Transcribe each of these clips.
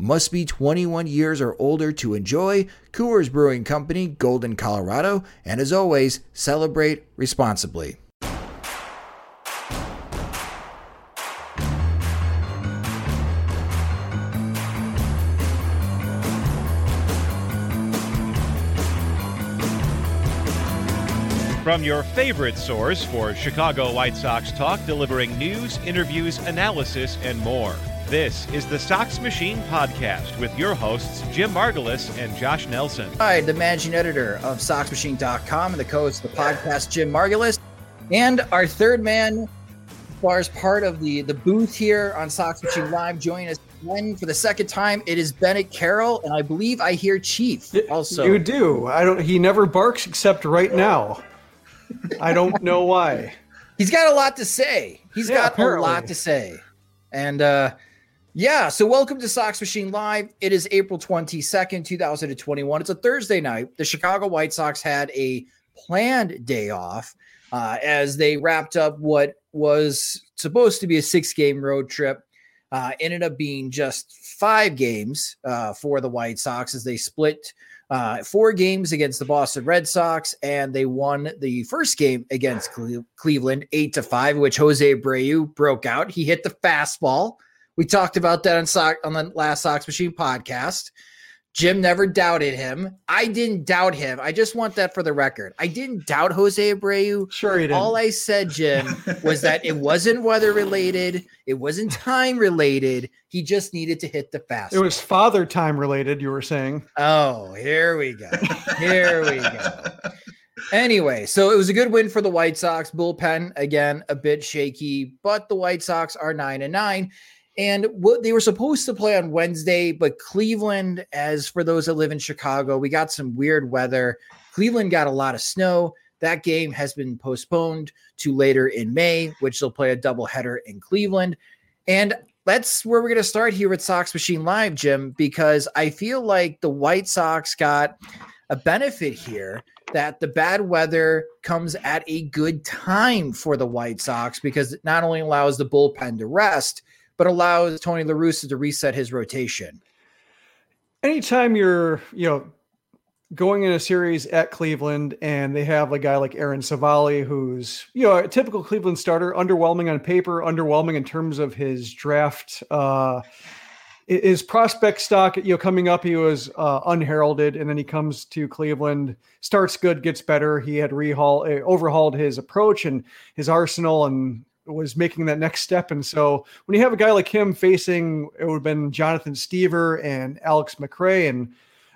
Must be 21 years or older to enjoy. Coors Brewing Company, Golden, Colorado. And as always, celebrate responsibly. From your favorite source for Chicago White Sox talk, delivering news, interviews, analysis, and more. This is the Sox Machine Podcast with your hosts, Jim Margalus and Josh Nelson. Hi, the managing editor of SoxMachine.com and the co-host of the podcast, Jim Margalus. And our third man, as far as part of the, the booth here on Sox Machine Live, joining us again for the second time. It is Bennett Carroll, and I believe I hear Chief also. You do. I don't he never barks except right now. I don't know why. He's got a lot to say. He's Yeah, got apparently. a lot to say. And uh yeah, so welcome to Sox Machine Live. It is April 22nd, 2021. It's a Thursday night. The Chicago White Sox had a planned day off uh, as they wrapped up what was supposed to be a six game road trip. Uh, ended up being just five games uh, for the White Sox as they split uh, four games against the Boston Red Sox, and they won the first game against Cle- Cleveland eight to five, which Jose Abreu broke out. He hit the fastball. We talked about that on on the last Sox Machine podcast. Jim never doubted him. I didn't doubt him. I just want that for the record. I didn't doubt Jose Abreu. Sure he didn't. All I said, Jim, was that it wasn't weather related, it wasn't time related. He just needed to hit the fastball. it was father time related, you were saying. Oh, here we go. Here we go. Anyway, so it was a good win for the White Sox. Bullpen again a bit shaky, but the White Sox are nine and nine. And what they were supposed to play on Wednesday, but Cleveland, as for those that live in Chicago, we got some weird weather. Cleveland got a lot of snow. That game has been postponed to later in May, which they'll play a doubleheader in Cleveland. And that's where we're going to start here with Sox Machine Live, Jim, because I feel like the White Sox got a benefit here that the bad weather comes at a good time for the White Sox because it not only allows the bullpen to rest, but allows Tony La Russa to reset his rotation. Anytime you're, you know, going in a series at Cleveland, and they have a guy like Aaron Civale, who's you know a typical Cleveland starter, underwhelming on paper, underwhelming in terms of his draft. Uh, his prospect stock, you know, coming up, he was uh, unheralded, and then he comes to Cleveland, starts good, gets better. He had rehaul, overhauled his approach and his arsenal, and was making that next step. And so, when you have a guy like him facing, it would have been Jonathan Stiever and Alex McRae, and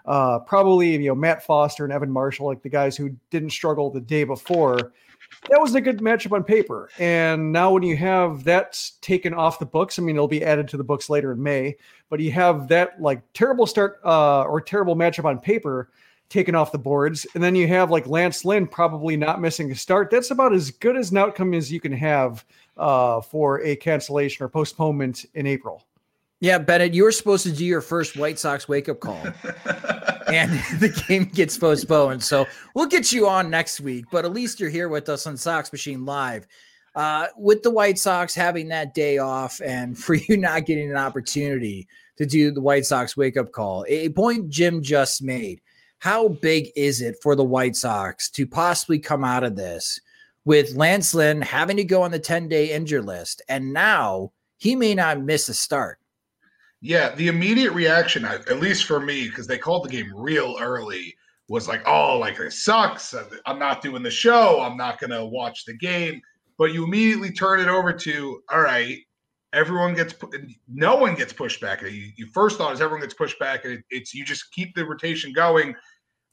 uh, probably you know Matt Foster and Evan Marshall, like the guys who didn't struggle the day before that was a good matchup on paper. And now when you have that taken off the books, I mean, it'll be added to the books later in May, but you have that like terrible start uh, or terrible matchup on paper taken off the boards. And then you have like Lance Lynn probably not missing a start. That's about as good as an outcome as you can have uh, for a cancellation or postponement in April. Yeah, Bennett, you were supposed to do your first White Sox wake up call, and the game gets postponed. So we'll get you on next week, but at least you're here with us on Sox Machine Live. Uh, with the White Sox having that day off, and for you not getting an opportunity to do the White Sox wake up call, a point Jim just made. How big is it for the White Sox to possibly come out of this with Lance Lynn having to go on the 10 day injured list, and now he may not miss a start? Yeah, the immediate reaction, at least for me, because they called the game real early, was like, "Oh, like this sucks. I'm not doing the show. I'm not gonna watch the game." But you immediately turn it over to, "All right, everyone gets, no one gets pushed back." You, first thought is everyone gets pushed back, and it, it's you just keep the rotation going.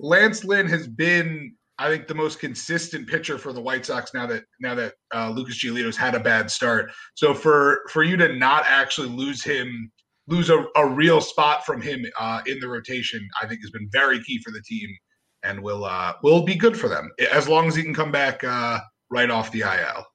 Lance Lynn has been, I think, the most consistent pitcher for the White Sox now that now that uh, Lucas Giolito's had a bad start. So for for you to not actually lose him lose a, a real spot from him uh, in the rotation, I think has been very key for the team and will uh, will be good for them as long as he can come back uh, right off the IL.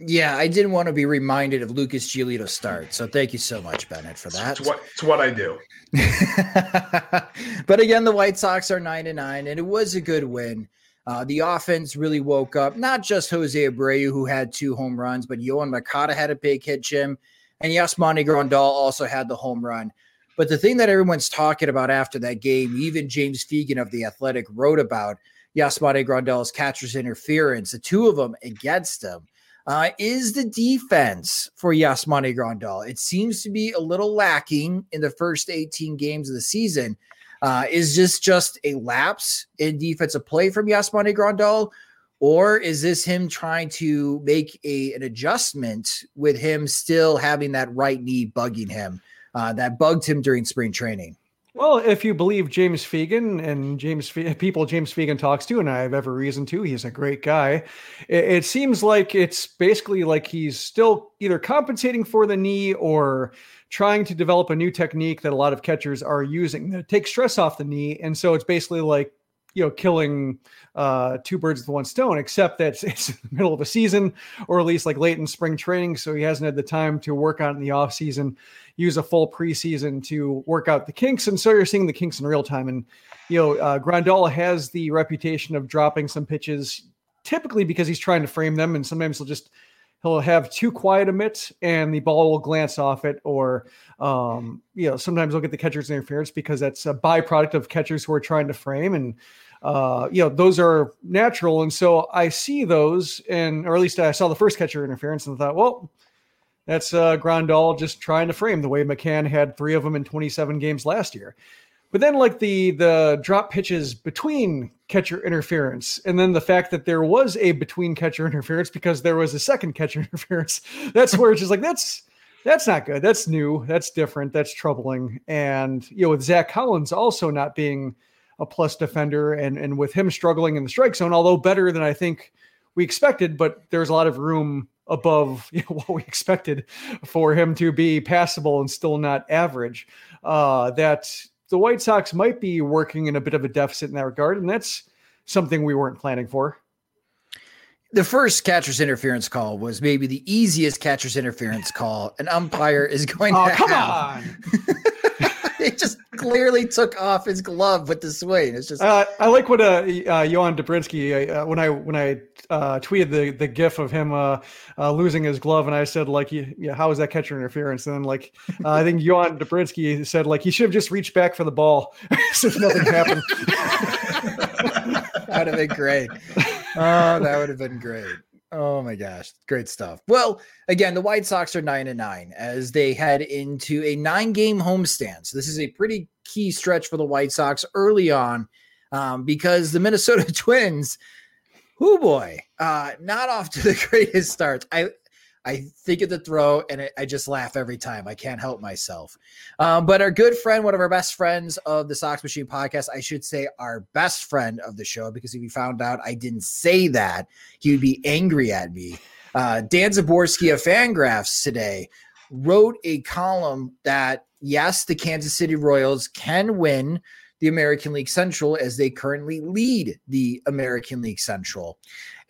Yeah, I didn't want to be reminded of Lucas Giolito start. So thank you so much, Bennett, for that. It's what, it's what I do. but again, the White Sox are nine and nine, and it was a good win. Uh, the offense really woke up. Not just Jose Abreu, who had two home runs, but Yoan Moncada had a big hit, Jim. And Yasmani Grandal also had the home run. But the thing that everyone's talking about after that game, even James Fegan of The Athletic wrote about Yasmani Grandal's catcher's interference, the two of them against him, uh, is the defense for Yasmani Grandal. It seems to be a little lacking in the first 18 games of the season. Uh, is this just a lapse in defensive play from Yasmani Grandal? Or is this him trying to make a, an adjustment with him still having that right knee bugging him uh, that bugged him during spring training? Well, if you believe James Fegan and James people James Fegan talks to, and I have every reason to, he's a great guy. It, it seems like it's basically like he's still either compensating for the knee or trying to develop a new technique that a lot of catchers are using that takes stress off the knee. And so it's basically like you know killing uh, two birds with one stone, except that it's, it's, the middle of a season, or at least like late in spring training, so he hasn't had the time to work on it in the off season, use a full preseason to work out the kinks, and so you're seeing the kinks in real time. And you know, uh, Grandal has the reputation of dropping some pitches, typically because he's trying to frame them, and sometimes he'll just he'll have too quiet a mitt and the ball will glance off it or um, you know sometimes he'll get the catcher's interference because that's a byproduct of catchers who are trying to frame and uh, you know those are natural and so i see those and or at least i saw the first catcher interference and thought well that's uh, Grandal just trying to frame the way mccann had three of them in 27 games last year. But then like the the drop pitches between catcher interference and then the fact that there was a between catcher interference because there was a second catcher interference that's where it's just like that's that's not good. That's new. That's different. That's troubling. And you know with zack collins also not being a plus defender and and with him struggling in the strike zone although better than i think we expected but there's a lot of room above you know, what we expected for him to be passable and still not average uh, that the White Sox might be working in a bit of a deficit in that regard, and that's something we weren't planning for. The first catcher's interference call was maybe the easiest catcher's interference call an umpire is going oh, to come have. on. it just clearly took off his glove with the swing. It's just uh, I like what uh, uh Johan Dobrinsky uh, when I when I uh, tweeted the the gif of him uh, uh, losing his glove and I said like yeah how is that catcher interference and then like uh, I think Johan Dobrinsky said like he should have just reached back for the ball so nothing happened. That'd have been great. Oh, that would have been great. Oh my gosh, great stuff. Well, again, the White Sox are nine and nine as they head into a nine-game homestand. So this is a pretty key stretch for the White Sox early on, um, because the Minnesota Twins, who boy, uh, not off to the greatest starts. I I think of the throw and it, I just laugh every time. I can't help myself. Um, but our good friend, one of our best friends of the Sox Machine podcast, I should say our best friend of the show, because if he found out I didn't say that, he would be angry at me. Uh, Dan Szymborski of Fangraphs today wrote a column that, yes, the Kansas City Royals can win the American League Central as they currently lead the American League Central.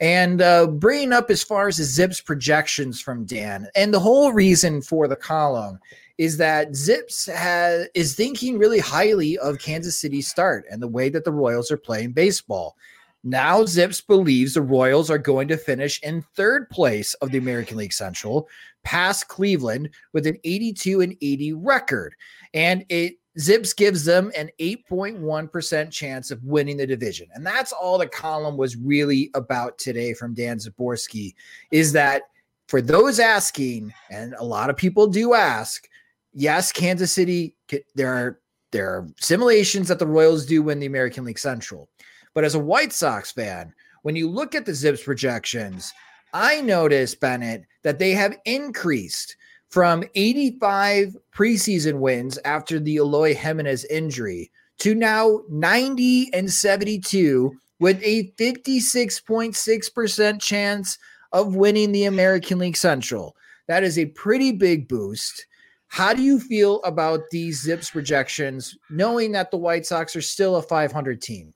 And uh, bringing up as far as the Zips projections from Dan, and the whole reason for the column is that Zips has is thinking really highly of Kansas City's start and the way that the Royals are playing baseball. Now Zips believes the Royals are going to finish in third place of the American League Central, past Cleveland with an 82 and 80 record. And it Zips gives them an 8.1% chance of winning the division. And that's all the column was really about today from Dan Szymborski is that for those asking, and a lot of people do ask, yes, Kansas City, there are there are simulations that the Royals do win the American League Central. But as a White Sox fan, when you look at the Zips projections, I notice, Bennett, that they have increased from 85 preseason wins after the Eloy Jimenez injury to now 90 and 72 with a 56.6% chance of winning the American League Central. That is a pretty big boost. How do you feel about these Zips projections, knowing that the White Sox are still a 500 team?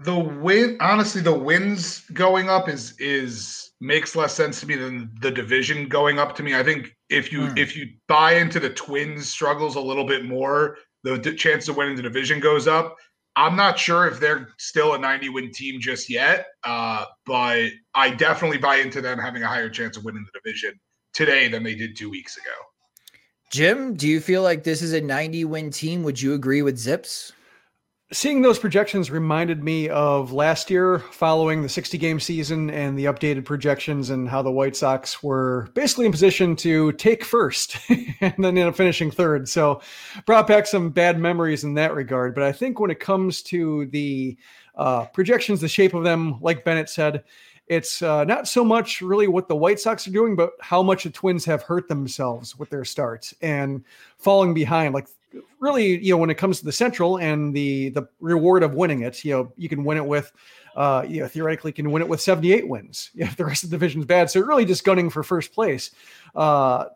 The win, honestly, the wins going up is is makes less sense to me than the division going up to me. I think if you hmm. if you buy into the Twins struggles a little bit more, the d- chance of winning the division goes up. I'm not sure if they're still a 90 win team just yet, uh, but I definitely buy into them having a higher chance of winning the division today than they did two weeks ago. Jim, do you feel like this is a 90 win team? Would you agree with Zips? Seeing those projections reminded me of last year following the 60 game season and the updated projections and how the White Sox were basically in position to take first and then end up finishing third. So brought back some bad memories in that regard. But I think when it comes to the uh, projections, the shape of them, like Bennett said, it's uh, not so much really what the White Sox are doing, but how much the Twins have hurt themselves with their starts and falling behind. Like really, you know, when it comes to the Central and the the reward of winning it, you know, you can win it with, uh, you know, theoretically can win it with 78 wins if the rest of the division's bad. So really just gunning for first place, uh,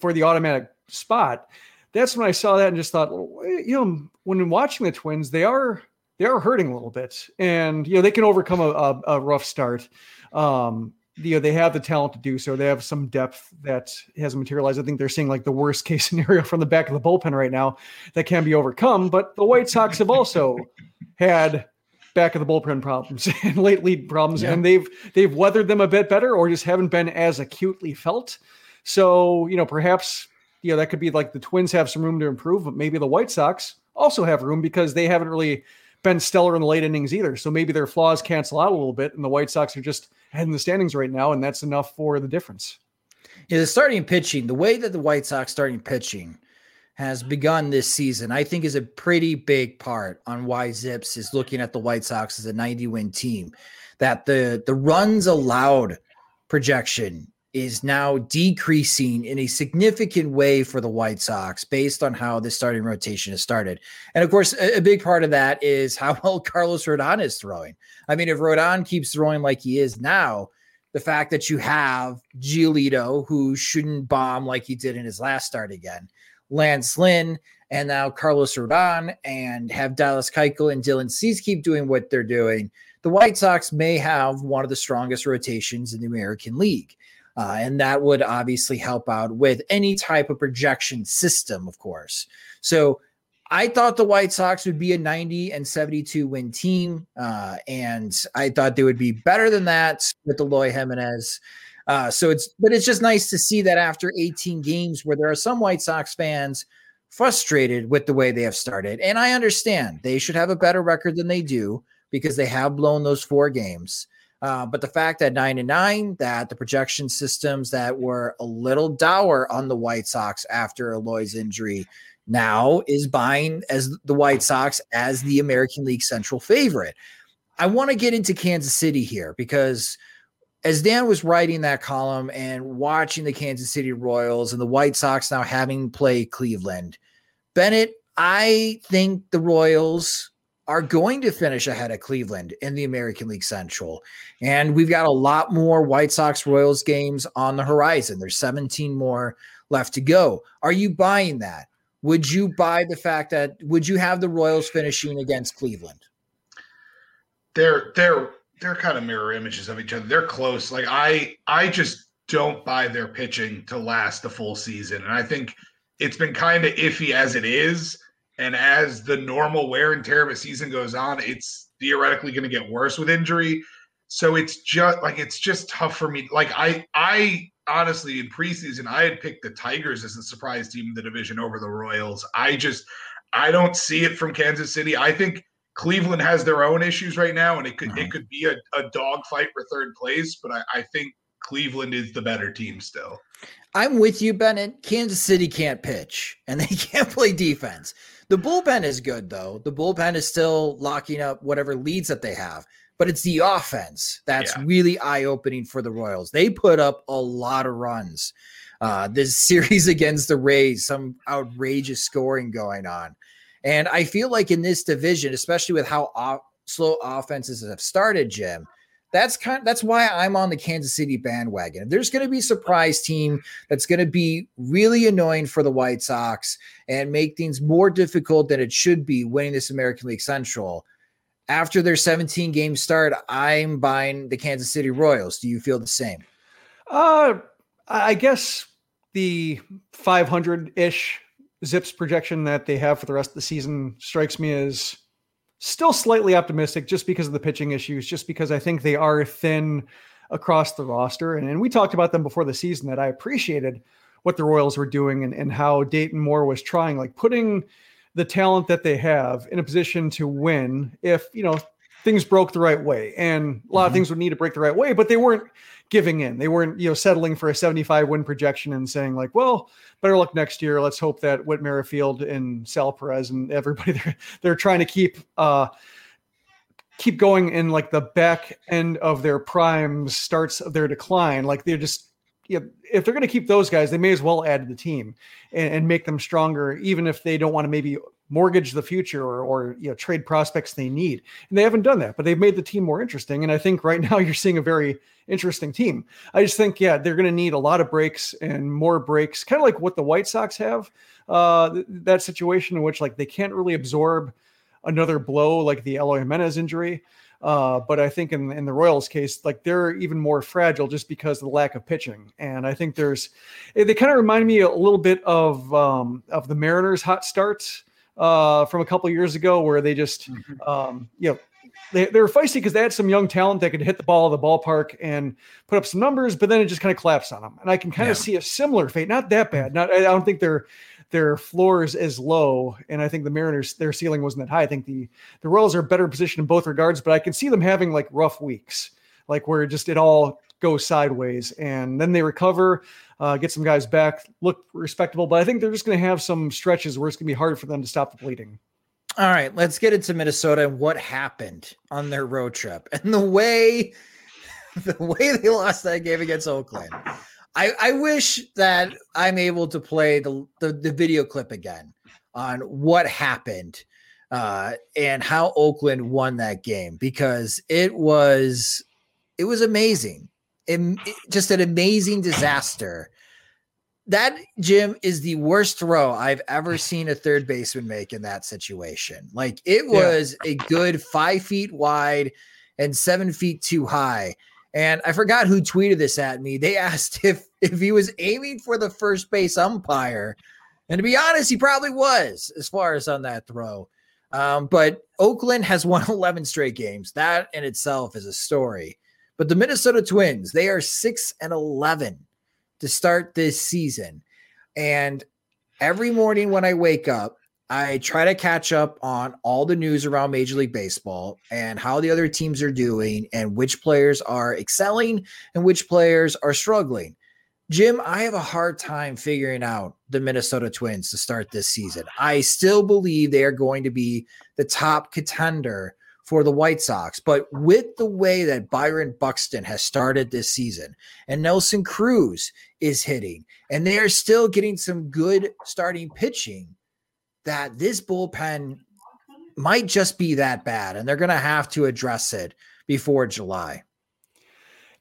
for the automatic spot. That's when I saw that and just thought, you know, when watching the Twins, they are they are hurting a little bit, and you know they can overcome a, a, a rough start. Um, you know they have the talent to do so. They have some depth that hasn't materialized. I think they're seeing like the worst case scenario from the back of the bullpen right now that can be overcome. But the White Sox have also had back of the bullpen problems and late lead problems, yeah. and they've they've weathered them a bit better, or just haven't been as acutely felt. So you know perhaps you know that could be like the Twins have some room to improve, but maybe the White Sox also have room because they haven't really been stellar in the late innings either. So maybe their flaws cancel out a little bit, and the White Sox are just head in the standings right now, and that's enough for the difference. Yeah, the starting pitching, the way that the White Sox starting pitching has begun this season, I think is a pretty big part on why Zips is looking at the White Sox as a 90 win team. That the the runs allowed projection is now decreasing in a significant way for the White Sox based on how the starting rotation has started. And of course, a, a, big part of that is how well Carlos Rodon is throwing. I mean, if Rodon keeps throwing like he is now, the fact that you have Giolito, who shouldn't bomb like he did in his last start again, Lance Lynn, and now Carlos Rodon, and have Dallas Keuchel and Dylan Cease keep doing what they're doing, the White Sox may have one of the strongest rotations in the American League. Uh, and that would obviously help out with any type of projection system, of course. So I thought the White Sox would be a 90 and 72 win team. Uh, and I thought they would be better than that with Eloy Jimenez. Uh, so it's, but it's just nice to see that after 18 games where there are some White Sox fans frustrated with the way they have started. And I understand they should have a better record than they do. because they have blown those four games. Uh, but the fact that nine and nine, that the projection systems that were a little dour on the White Sox after Eloy's injury now is buying as the White Sox as the American League Central favorite. I want to get into Kansas City here because as Dan was writing that column and watching the Kansas City Royals and the White Sox now having played Cleveland, Bennett, I think the Royals are going to finish ahead of Cleveland in the American League Central. And we've got a lot more White Sox Royals games on the horizon. There's 17 more left to go. Are you buying that? Would you buy the fact that would you have the Royals finishing against Cleveland? They're they're they're kind of mirror images of each other. They're close. Like I I just don't buy their pitching to last the full season. And I think it's been kind of iffy as it is. And as the normal wear and tear of a season goes on, it's theoretically going to get worse with injury. So it's just like it's just tough for me. Like I I honestly in preseason I had picked the Tigers as the surprise team in the division over the Royals. I just I don't see it from Kansas City. I think Cleveland has their own issues right now, and it could it uh-huh. could be a, a dogfight for third place. But I, I think Cleveland is the better team still. I'm with you, Bennett. Kansas City can't pitch and they can't play defense. The bullpen is good, though. The bullpen is still locking up whatever leads that they have, but it's the offense that's yeah. really eye opening for the Royals. They put up a lot of runs. Uh, this series against the Rays, some outrageous scoring going on. And I feel like in this division, especially with how off, slow offenses have started, Jim, that's kind of, that's why I'm on the Kansas City bandwagon. If there's going to be a surprise team that's going to be really annoying for the White Sox and make things more difficult than it should be winning this American League Central, after their 17 game start, I'm buying the Kansas City Royals. Do you feel the same? Uh, I guess the 500 ish Zips projection that they have for the rest of the season strikes me as still slightly optimistic just because of the pitching issues, just because I think they are thin across the roster. And, and we talked about them before the season that I appreciated what the Royals were doing and, and how Dayton Moore was trying, like putting the talent that they have in a position to win if, you know, things broke the right way. And a lot mm-hmm. of things would need to break the right way, but they weren't giving in. They weren't, you know, settling for a 75 win projection and saying like, well, better luck next year. Let's hope that Whit Merrifield and Sal Perez and everybody they're they're trying to keep uh keep going in like the back end of their prime starts of their decline. Like they're just you know, if they're going to keep those guys, they may as well add to the team and, and make them stronger, even if they don't want to maybe mortgage the future or, or you know trade prospects they need. And they haven't done that but they've made the team more interesting. And i think right now you're seeing a very interesting team. I just think yeah they're going to need a lot of breaks and more breaks kind of like what the white sox have uh th- that situation in which like they can't really absorb another blow like the eloy jimenez injury. Uh, but I think in, in the Royals case, like they're even more fragile just because of the lack of pitching. And I think there's, they kind of remind me a little bit of um, of the Mariners' hot starts uh, from a couple years ago where they just, mm-hmm. um, you know, they, they were feisty because they had some young talent that could hit the ball of the ballpark and put up some numbers, but then it just kind of collapsed on them. And I can kind yeah. of see a similar fate, not that bad. Not, I don't think their their floor is as low, and I think the Mariners their ceiling wasn't that high. I think the the Royals are a better positioned in both regards, but I can see them having like rough weeks, like where just it all goes sideways, and then they recover uh, get some guys back, look respectable. But I think they're just going to have some stretches where it's going to be hard for them to stop the bleeding. All right, let's get into Minnesota and what happened on their road trip and the way the way they lost that game against Oakland. I, I wish that I'm able to play the, the, the video clip again on what happened uh, and how Oakland won that game because it was it was amazing just an amazing disaster. That Jim is the worst throw I've ever seen a third baseman make in that situation. Like it was yeah. a good five feet wide and seven feet too high. And I forgot who tweeted this at me. They asked if if he was aiming for the first base umpire, and to be honest, he probably was as far as on that throw. Um, but Oakland has won 11 straight games. That in itself is a story. But the Minnesota Twins, they are 6 and 11 to start this season. And every morning when I wake up, I try to catch up on all the news around Major League Baseball and how the other teams are doing and which players are excelling and which players are struggling. Jim, I have a hard time figuring out the Minnesota Twins to start this season. I still believe they are going to be the top contender for the White Sox, but with the way that Byron Buxton has started this season and Nelson Cruz is hitting, and they are still getting some good starting pitching that this bullpen might just be that bad, and they're going to have to address it before July.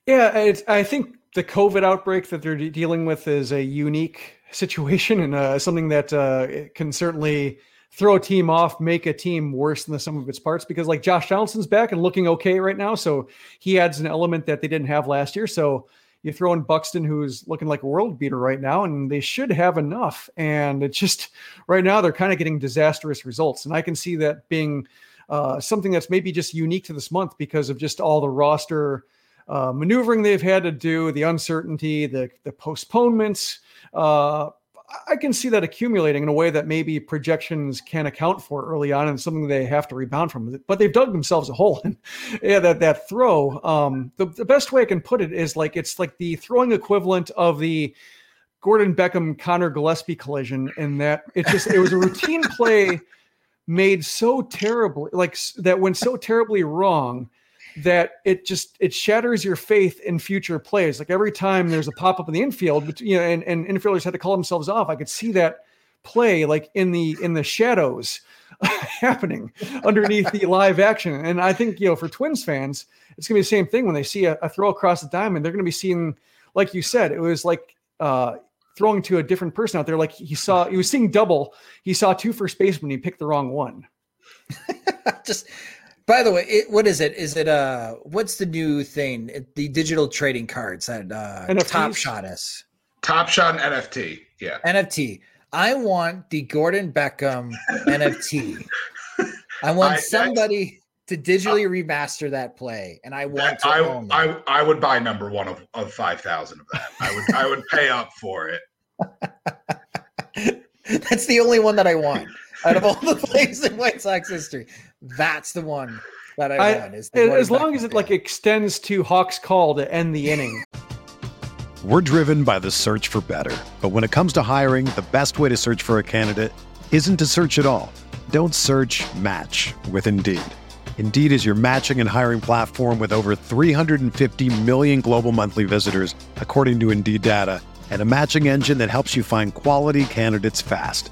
Yeah, I think the COVID outbreak that they're de- dealing with is a unique situation and uh, something that uh, can certainly throw a team off, make a team worse than the sum of its parts. Because like Josh Donaldson's back and looking okay right now, so he adds an element that they didn't have last year. So you throw in Buxton, who's looking like a world beater right now, and they should have enough. And it's just right now they're kind of getting disastrous results, and I can see that being uh, something that's maybe just unique to this month because of just all the roster uh, maneuvering they've had to do, the uncertainty, the the postponements. Uh, I can see that accumulating in a way that maybe projections can account for early on, and something they have to rebound from. But they've dug themselves a hole. And yeah, that that throw. Um, the the best way I can put it is like it's like the throwing equivalent of the Gordon Beckham Conor Gillaspie collision, in that it just it was a routine play made so terribly, like that went so terribly wrong that it just it shatters your faith in future plays. Like every time there's a pop up in the infield, you know, and, and infielders had to call themselves off. I could see that play like in the in the shadows happening underneath the live action. And I think you know for Twins fans, it's gonna be the same thing when they see a, a throw across the diamond. They're gonna be seeing, like you said, it was like uh, throwing to a different person out there. Like he saw, he was seeing double. He saw two first basemen. He picked the wrong one. Just by the way, it, what is it? Is it uh what's the new thing? It, the digital trading cards that uh NFTs? Top Shot is. Top Shot NFT. Yeah. NFT. I want the Gordon Beckham NFT. I want I, somebody to digitally remaster that play, and I want to I, own I, I would buy number one of, of five thousand of that. I would I would pay up for it. That's the only one that I want out of all the plays in White Sox history. That's the one that I, I want. Is as long as it like extends to Hawk's call to end the inning. We're driven by the search for better, but when it comes to hiring, the best way to search for a candidate isn't to search at all. Don't search. Match with Indeed. Indeed is your matching and hiring platform with over 350 million global monthly visitors, according to Indeed data, and a matching engine that helps you find quality candidates fast.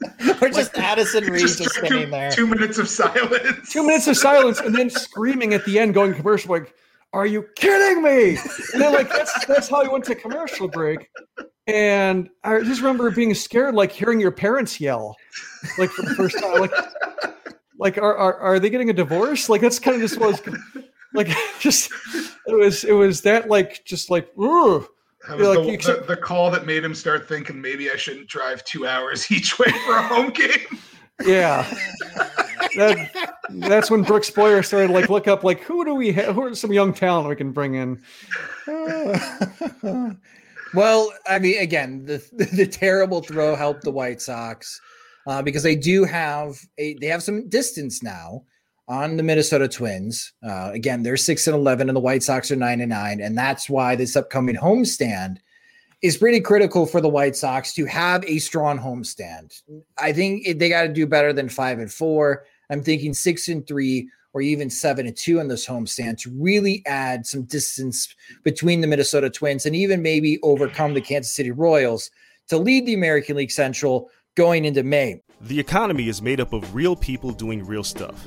or just like, Addison Reed just, just standing two, there. Two minutes of silence. Two minutes of silence, and then screaming at the end, going commercial like, "Are you kidding me?" And then like that's that's how he went to commercial break. And I just remember being scared, like hearing your parents yell, like for the first time, like, like are are, are they getting a divorce? Like that's kind of just was, like just it was it was that like just like ooh that was like, the, the, the, call that made him start thinking maybe I shouldn't drive two hours each way for a home game. Yeah. that, that's when Brooks Boyer started like look up like who do we have who are some young talent we can bring in. well, I mean, again, the the terrible throw helped the White Sox uh, because they do have a they have some distance now on the Minnesota Twins. Uh, again, they're six and eleven, and the White Sox are nine and nine, and that's why this upcoming homestand is pretty critical for the White Sox to have a strong homestand. I think they got to do better than five and four. I'm thinking six and three or even seven and two in this homestand to really add some distance between the Minnesota Twins and even maybe overcome the Kansas City Royals to lead the American League Central going into May. The economy is made up of real people doing real stuff,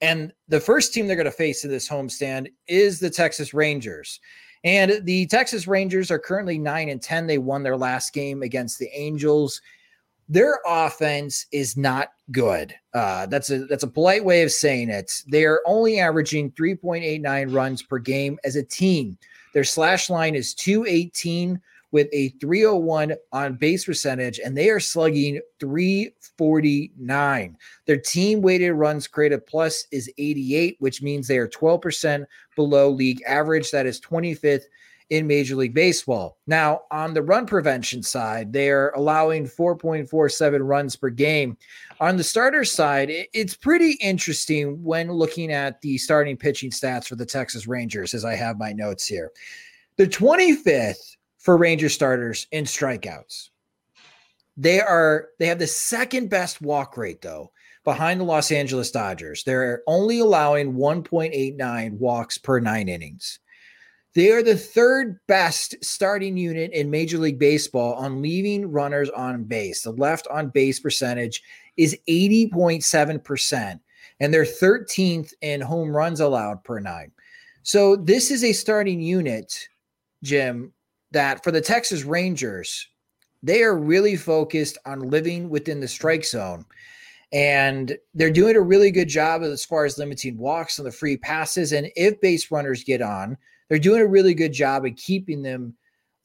And the first team they're going to face in this homestand is the Texas Rangers. And the Texas Rangers are currently 9 and 10. They won their last game against the Angels. Their offense is not good. Uh, that's a that's a polite way of saying it. They are only averaging 3.89 runs per game as a team. Their slash line is 218 with a 301 on base percentage, and they are slugging 349. Their team weighted runs created plus is 88, which means they are 12% below league average. That is 25th in Major League Baseball. Now, on the run prevention side, they're allowing 4.47 runs per game. On the starter side, it's pretty interesting when looking at the starting pitching stats for the Texas Rangers, as I have my notes here. The 25th for Ranger starters in strikeouts. They are they have the second best walk rate though behind the Los Angeles Dodgers. They're only allowing 1.89 walks per 9 innings. They are the third best starting unit in Major League Baseball on leaving runners on base. The left on base percentage is 80.7%, and they're 13th in home runs allowed per nine. So, this is a starting unit, Jim, that for the Texas Rangers, they are really focused on living within the strike zone. And they're doing a really good job as far as limiting walks and the free passes. And if base runners get on, they're doing a really good job of keeping them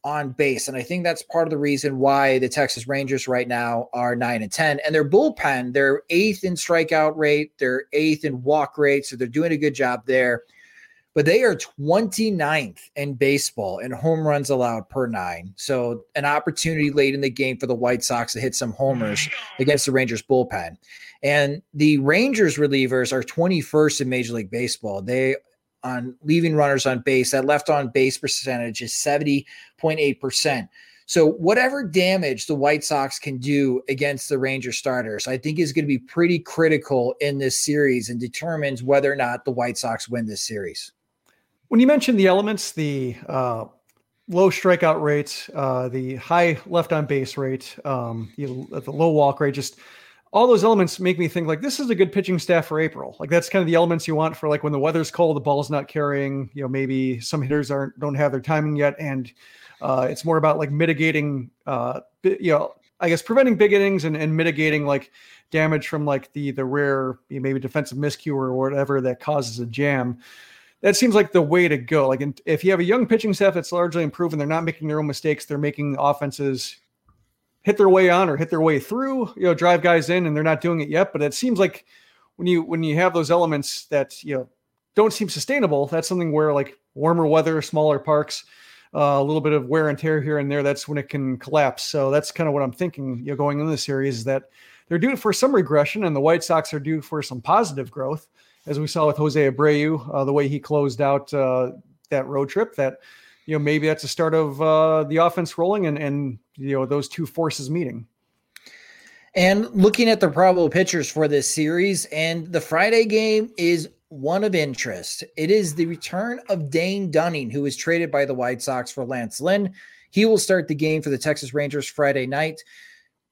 on base. And I think that's part of the reason why the Texas Rangers right now are nine and 10. And their bullpen, they're eighth in strikeout rate, they're eighth in walk rate. So they're doing a good job there but they are 29th in baseball in home runs allowed per nine. So, an opportunity late in the game for the White Sox to hit some homers against the Rangers bullpen. And the Rangers relievers are 21st in Major League Baseball. They on leaving runners on base, that left on base percentage is 70.8%. So, whatever damage the White Sox can do against the Ranger starters, I think is going to be pretty critical in this series and determines whether or not the White Sox win this series. When you mentioned the elements, the uh, low strikeout rate, uh, the high left on base rate, um, the, the low walk rate, just all those elements make me think like this is a good pitching staff for April. Like that's kind of the elements you want for like when the weather's cold, the ball's not carrying. You know, maybe some hitters aren't don't have their timing yet, and uh, it's more about like mitigating. Uh, you know, I guess preventing big innings and, and mitigating like damage from like the the rare maybe defensive miscue or whatever that causes a jam that seems like the way to go. Like if you have a young pitching staff that's largely improved and they're not making their own mistakes, they're making offenses hit their way on or hit their way through, you know, drive guys in and they're not doing it yet. But it seems like when you when you have those elements that you know don't seem sustainable, that's something where like warmer weather, smaller parks, uh, a little bit of wear and tear here and there, that's when it can collapse. So that's kind of what I'm thinking, you know, going in the series that they're due for some regression and the White Sox are due for some positive growth as we saw with Jose Abreu, uh, the way he closed out uh, that road trip, that you know maybe that's the start of uh, the offense rolling and and you know those two forces meeting. And looking at the probable pitchers for this series, and the Friday game is one of interest. It is the return of Dane Dunning, who was traded by the White Sox for Lance Lynn. He will start the game for the Texas Rangers Friday night.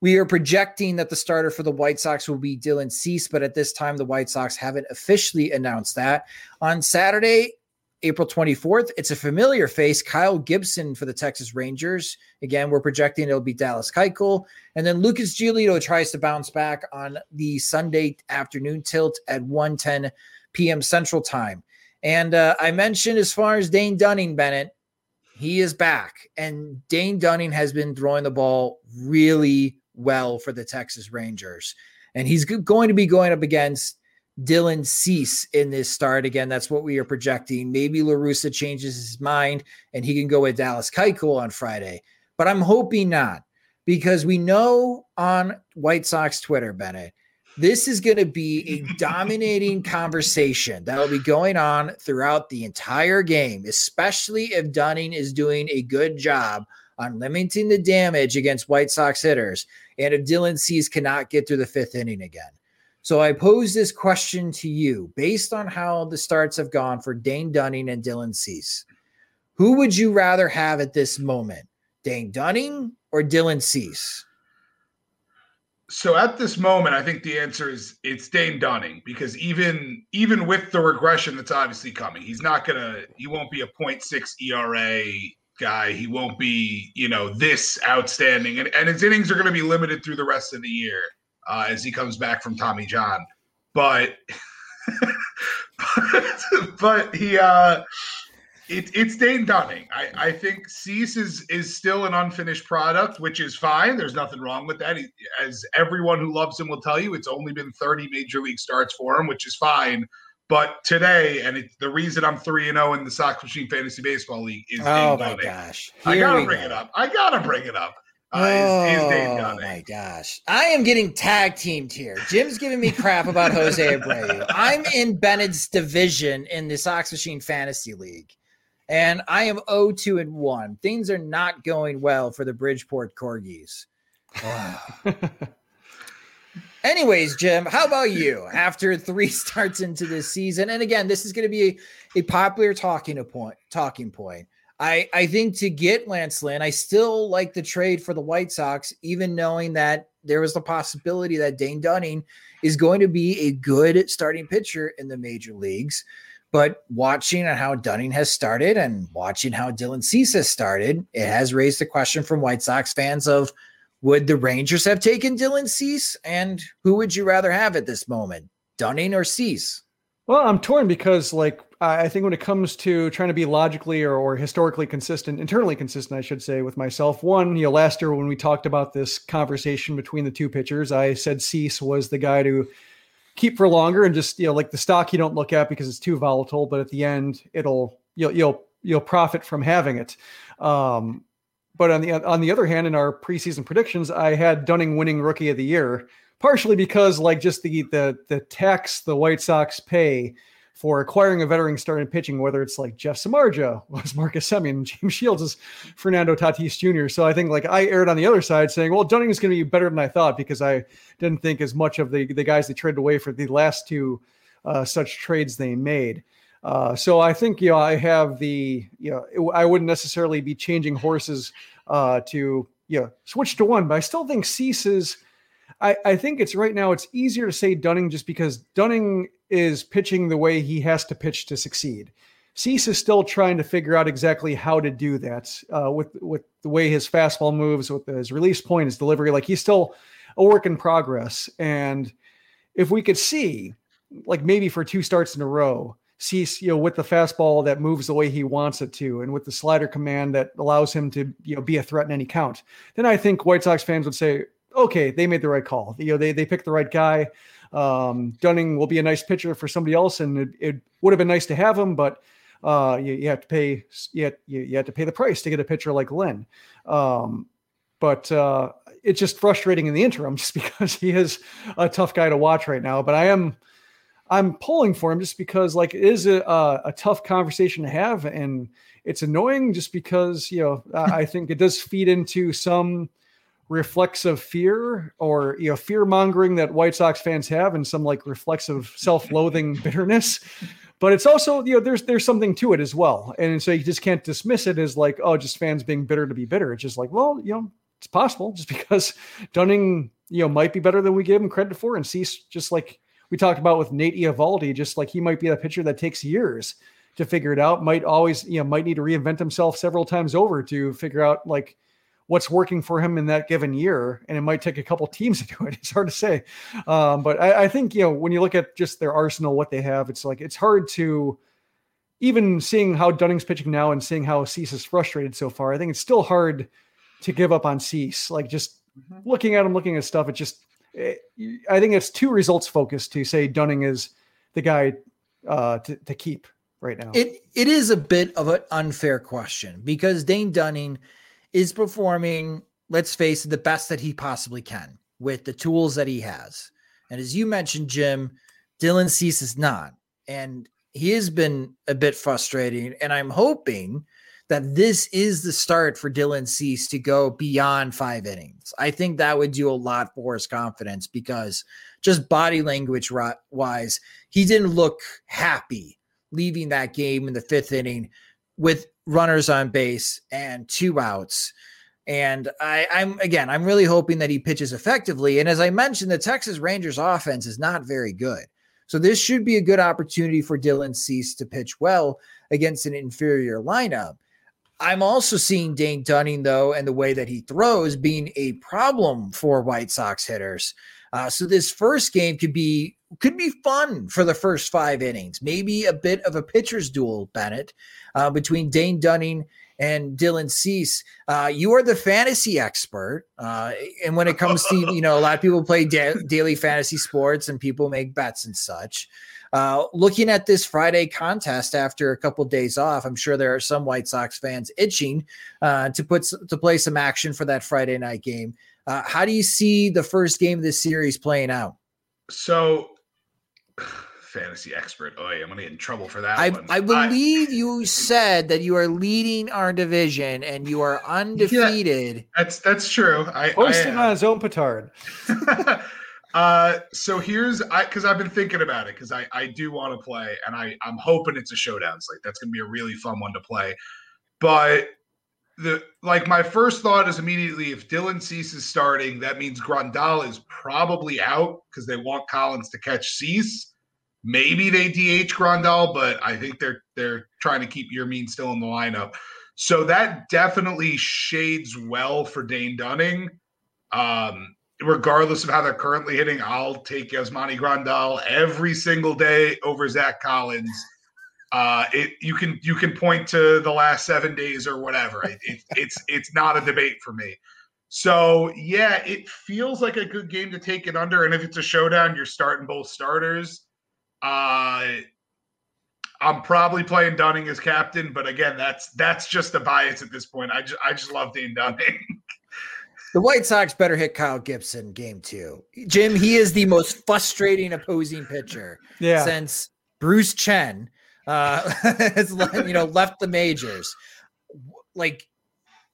We are projecting that the starter for the White Sox will be Dylan Cease, but at this time, the White Sox haven't officially announced that. On Saturday, April 24th, it's a familiar face, Kyle Gibson for the Texas Rangers. Again, we're projecting it'll be Dallas Keuchel. And then Lucas Giolito tries to bounce back on the Sunday afternoon tilt at 1:10 p.m. Central Time. And uh, I mentioned as far as Dane Dunning, Bennett, he is back. And Dane Dunning has been throwing the ball really well for the Texas Rangers. And he's going to be going up against Dylan Cease in this start. Again, that's what we are projecting. Maybe La Russa changes his mind and he can go with Dallas Keuchel on Friday, but I'm hoping not because we know on White Sox Twitter, Bennett, this is going to be a dominating conversation that will be going on throughout the entire game, especially if Dunning is doing a good job on limiting the damage against White Sox hitters and if Dylan Cease cannot get through the fifth inning again. So I pose this question to you based on how the starts have gone for Dane Dunning and Dylan Cease. Who would you rather have at this moment, Dane Dunning or Dylan Cease? So at this moment, I think the answer is it's Dane Dunning because even even with the regression that's obviously coming, he's not gonna he won't be a 0.6 ERA guy. He won't be, you know, this outstanding. And, and his innings are going to be limited through the rest of the year uh, as he comes back from Tommy John. But but, but he uh it, it's Dane Dunning. I, I think Cease is is still an unfinished product, which is fine. There's nothing wrong with that. He, as everyone who loves him will tell you, it's only been 30 major league starts for him, which is fine. But today, and it, the reason I'm three and zero oh in the Sox Machine Fantasy Baseball League is oh Dane my Dunning. gosh! I gotta bring go. it up. I gotta bring it up. Uh, oh is, is Dane my gosh. I am getting tag teamed here. Jim's giving me crap about Jose Abreu. I'm in Bennett's division in the Sox Machine Fantasy League. And I am 0-2 and 1. Things are not going well for the Bridgeport Corgis. Anyways, Jim, how about you? After three starts into this season, and again, this is going to be a, a popular talking point. Talking point. I I think to get Lance Lynn, I still like the trade for the White Sox, even knowing that there was the possibility that Dane Dunning is going to be a good starting pitcher in the major leagues. But watching how Dunning has started and watching how Dylan Cease has started, it has raised the question from White Sox fans of would the Rangers have taken Dylan Cease? And who would you rather have at this moment, Dunning or Cease? Well, I'm torn because, like, I think when it comes to trying to be logically or, or historically consistent, internally consistent, I should say, with myself, one, you know, last year when we talked about this conversation between the two pitchers, I said Cease was the guy to keep for longer and just, you know, like the stock you don't look at because it's too volatile, but at the end, it'll, you'll, you'll, you'll profit from having it. Um, but on the on the other hand, in our preseason predictions, I had Dunning winning Rookie of the Year, partially because like just the the the tax the White Sox pay for acquiring a veteran starting pitching, whether it's like Jeff Samardzija was Marcus Semien, James Shields is Fernando Tatis Jr. So I think like I aired on the other side saying, well, Dunning is going to be better than I thought because I didn't think as much of the the guys they traded away for the last two uh, such trades they made. Uh, so I think you know I have the you know I wouldn't necessarily be changing horses uh, to you know switch to one, but I still think Cease is. I, I think it's right now it's easier to say Dunning just because Dunning is pitching the way he has to pitch to succeed. Cease is still trying to figure out exactly how to do that uh, with with the way his fastball moves, with his release point, his delivery. Like he's still a work in progress. And if we could see, like maybe for two starts in a row, Cease, you know, with the fastball that moves the way he wants it to, and with the slider command that allows him to, you know, be a threat in any count, then I think White Sox fans would say, okay, they made the right call. You know, they they picked the right guy. Um, Dunning will be a nice pitcher for somebody else, and it, it would have been nice to have him, but uh, you, you have to pay you, have, you, you have to pay the price to get a pitcher like Lynn. Um, but uh, it's just frustrating in the interim, just because he is a tough guy to watch right now. But I am I'm pulling for him just because like it is a, a tough conversation to have, and it's annoying just because you know I think it does feed into some reflexive fear or you know fear mongering that White Sox fans have, and some like reflexive self loathing bitterness. But it's also you know there's there's something to it as well, and so you just can't dismiss it as like oh just fans being bitter to be bitter. It's just like well you know it's possible just because Dunning you know might be better than we give him credit for, and Cease just like we talked about with Nate Eovaldi, just like he might be a pitcher that takes years to figure it out, might always, you know, might need to reinvent himself several times over to figure out like what's working for him in that given year. And it might take a couple teams to do it. It's hard to say. Um, but I, I think, you know, when you look at just their arsenal, what they have, it's like, it's hard to even seeing how Dunning's pitching now and seeing how Cease is frustrated so far. I think it's still hard to give up on Cease. Like just looking at him, looking at stuff, it just, it, I think it's too results focused to say Dunning is the guy uh, to, to keep right now? It it is a bit of an unfair question because Dane Dunning is performing, let's face it, the best that he possibly can with the tools that he has. And as you mentioned, Jim, Dylan Cease is not. And he has been a bit frustrating. And I'm hoping that this is the start for Dylan Cease to go beyond five innings. I think that would do a lot for his confidence because just body language wise, he didn't look happy leaving that game in the fifth inning with runners on base and two outs. And I, I'm again, I'm really hoping that he pitches effectively. And as I mentioned, the Texas Rangers offense is not very good. So this should be a good opportunity for Dylan Cease to pitch well against an inferior lineup. I'm also seeing Dane Dunning, though, and the way that he throws being a problem for White Sox hitters. Uh, so this first game could be could be fun for the first five innings. Maybe a bit of a pitcher's duel, Bennett, uh, between Dane Dunning and Dylan Cease. Uh, you are the fantasy expert, uh, and when it comes to you know a lot of people play da- daily fantasy sports and people make bets and such. Uh, looking at this Friday contest after a couple of days off, I'm sure there are some White Sox fans itching uh, to put to play some action for that Friday night game. Uh, how do you see the first game of this series playing out? So, fantasy expert. Oh, I'm gonna get in trouble for that. I, one. I believe I, you said that you are leading our division and you are undefeated. Yeah, that's that's true. I posted on his own petard. Uh, so here's I because I've been thinking about it because I I do want to play and I I'm hoping it's a showdown slate. That's gonna be a really fun one to play. But the like my first thought is immediately if Dylan Cease is starting, that means Grandal is probably out because they want Collins to catch Cease. Maybe they DH Grandal, but I think they're they're trying to keep Yermin still in the lineup. So that definitely shades well for Dane Dunning. Um, regardless of how they're currently hitting, I'll take Yasmani Grandal every single day over Zack Collins. Uh, it you can you can point to the last seven days or whatever. It, it, it's it's not a debate for me. So yeah, it feels like a good game to take it under. And if it's a showdown, you're starting both starters. Uh, I'm probably playing Dunning as captain, but again, that's that's just a bias at this point. I just I just love Dane Dunning. The White Sox better hit Kyle Gibson game two. Jim, he is the most frustrating opposing pitcher yeah. since Bruce Chen uh, has you know left the majors. Like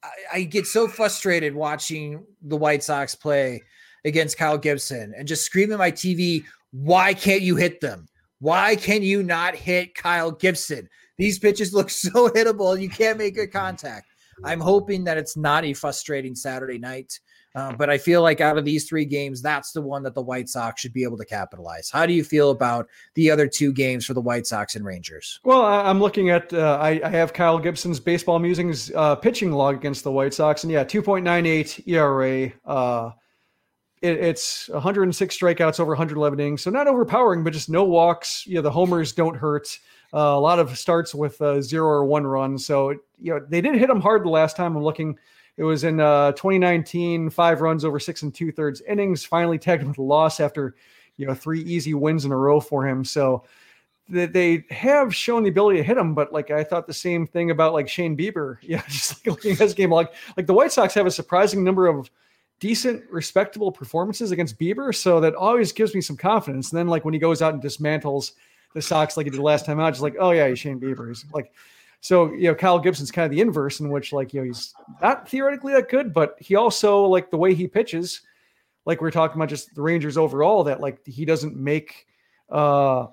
I, I get so frustrated watching the White Sox play against Kyle Gibson and just scream at my TV, why can't you hit them? Why can you not hit Kyle Gibson? These pitches look so hittable. You can't make good contact. I'm hoping that it's not a frustrating Saturday night. Uh, but I feel like out of these three games, that's the one that the White Sox should be able to capitalize. How do you feel about the other two games for the White Sox and Rangers? Well, I'm looking at, uh, I, I, have Kyle Gibson's baseball musings uh, pitching log against the White Sox, and yeah, 2.98 ERA. Uh, it, it's 106 strikeouts over 111 innings, so not overpowering, but just no walks. You know, the homers don't hurt. Uh, a lot of starts with uh, zero or one run. So, you know, they did hit him hard the last time. I'm looking. It was in uh, 2019, five runs over six and two thirds innings. Finally tagged with a loss after, you know, three easy wins in a row for him. So they, they have shown the ability to hit him, but like I thought the same thing about like Shane Bieber. Yeah, just like looking at his game, like like the White Sox have a surprising number of decent, respectable performances against Bieber. So that always gives me some confidence. And then like when he goes out and dismantles the Sox like he did last time out, just like, oh yeah, he's Shane Bieber. He's like, so you know, Kyle Gibson's kind of the inverse in which like you know he's not theoretically that good, but he also like the way he pitches, like we are talking about just the Rangers overall, that like he doesn't make uh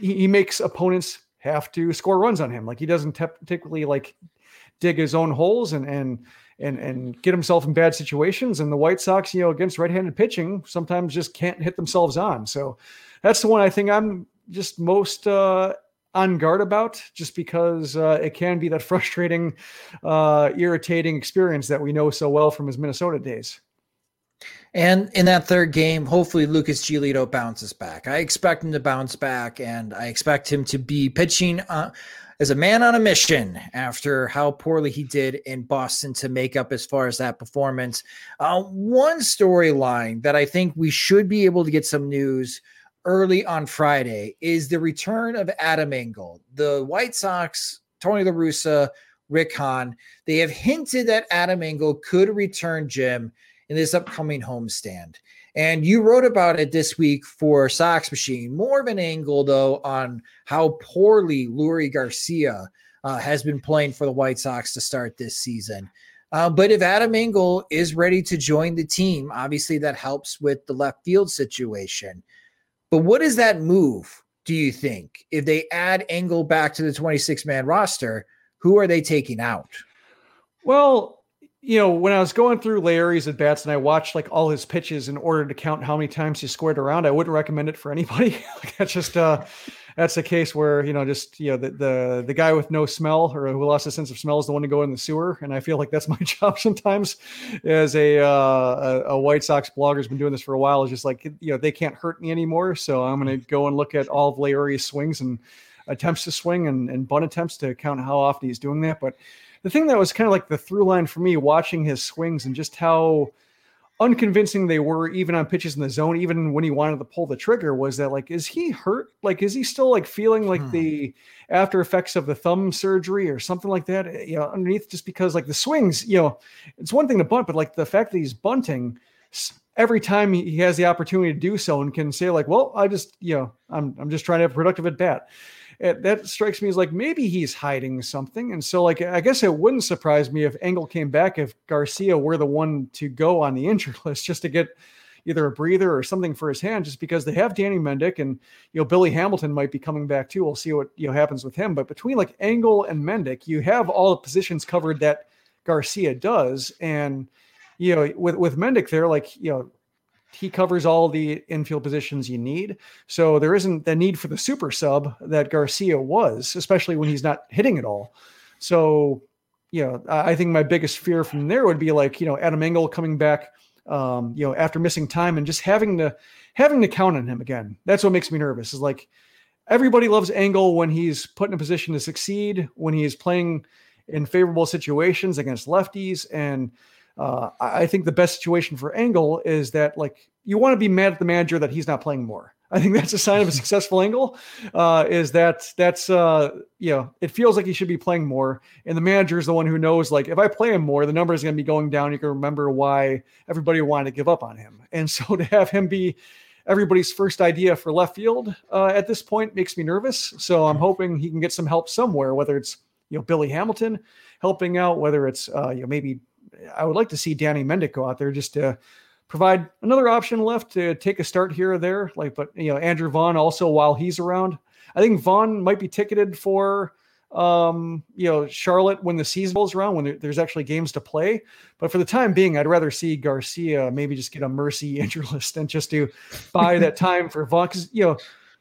he, he makes opponents have to score runs on him. Like he doesn't te- typically like dig his own holes and and and and get himself in bad situations. And the White Sox, you know, against right-handed pitching, sometimes just can't hit themselves on. So that's the one I think I'm just most uh, on guard about, just because uh, it can be that frustrating, uh, irritating experience that we know so well from his Minnesota days. And in that third game, hopefully Lucas Giolito bounces back. I expect him to bounce back, and I expect him to be pitching uh, as a man on a mission after how poorly he did in Boston to make up as far as that performance. Uh, one storyline that I think we should be able to get some news early on Friday is the return of Adam Engel. The White Sox, Tony La Russa, Rick Hahn, they have hinted that Adam Engel could return Jim in this upcoming homestand. And you wrote about it this week for Sox Machine. More of an angle, though, on how poorly Leury Garcia uh, has been playing for the White Sox to start this season. Uh, but if Adam Engel is ready to join the team, obviously that helps with the left field situation. But what is that move, do you think? If they add Engel back to the 26 man roster, who are they taking out? Well, you know, when I was going through Leury's at bats and I watched like all his pitches in order to count how many times he squared around, I wouldn't recommend it for anybody. like that's just uh that's a case where, you know, just you know, the, the the guy with no smell or who lost a sense of smell is the one to go in the sewer. And I feel like that's my job sometimes as a uh a, a White Sox blogger has been doing this for a while, is just like you know, they can't hurt me anymore. So I'm gonna go and look at all of Leury's swings and attempts to swing and, and bunt attempts to count how often he's doing that. But the thing that was kind of like the through line for me watching his swings and just how unconvincing they were even on pitches in the zone even when he wanted to pull the trigger was that like is he hurt like is he still like feeling like hmm. the after effects of the thumb surgery or something like that eh, you know underneath just because like the swings you know it's one thing to bunt but like the fact that he's bunting every time he has the opportunity to do so and can say like well i just you know i'm, I'm just trying to have a productive at bat it, that strikes me as like maybe he's hiding something. And so, like, I guess it wouldn't surprise me if Engel came back if Garcia were the one to go on the injured list just to get either a breather or something for his hand, just because they have Danny Mendick and you know Billy Hamilton might be coming back too. We'll see what you know happens with him. But between like Engel and Mendick, you have all the positions covered that Garcia does, and you know with with Mendick there, like you know he covers all the infield positions you need. So there isn't the need for the super sub that Garcia was, especially when he's not hitting at all. So, you know, I think my biggest fear from there would be like, you know, Adam Engel coming back, um, you know, after missing time and just having to having to count on him again. That's what makes me nervous. Is like everybody loves Engel when he's put in a position to succeed, when he is playing in favorable situations against lefties and uh, I think the best situation for Engel is that like you want to be mad at the manager that he's not playing more. I think that's a sign of a successful Engel. Uh, is that that's uh, you know it feels like he should be playing more, and the manager is the one who knows like if I play him more, the number is going to be going down. You can remember why everybody wanted to give up on him, and so to have him be everybody's first idea for left field uh, at this point makes me nervous. So I'm hoping he can get some help somewhere, whether it's you know Billy Hamilton helping out, whether it's uh, you know maybe I would like to see Danny Mendick go out there just to provide another option left to take a start here or there. Like, but you know, Andrew Vaughn also while he's around, I think Vaughn might be ticketed for um, you know, Charlotte when the season rolls around, when there's actually games to play. But for the time being, I'd rather see Garcia maybe just get a mercy injury list and just to buy that time for Vaughn. Because you know,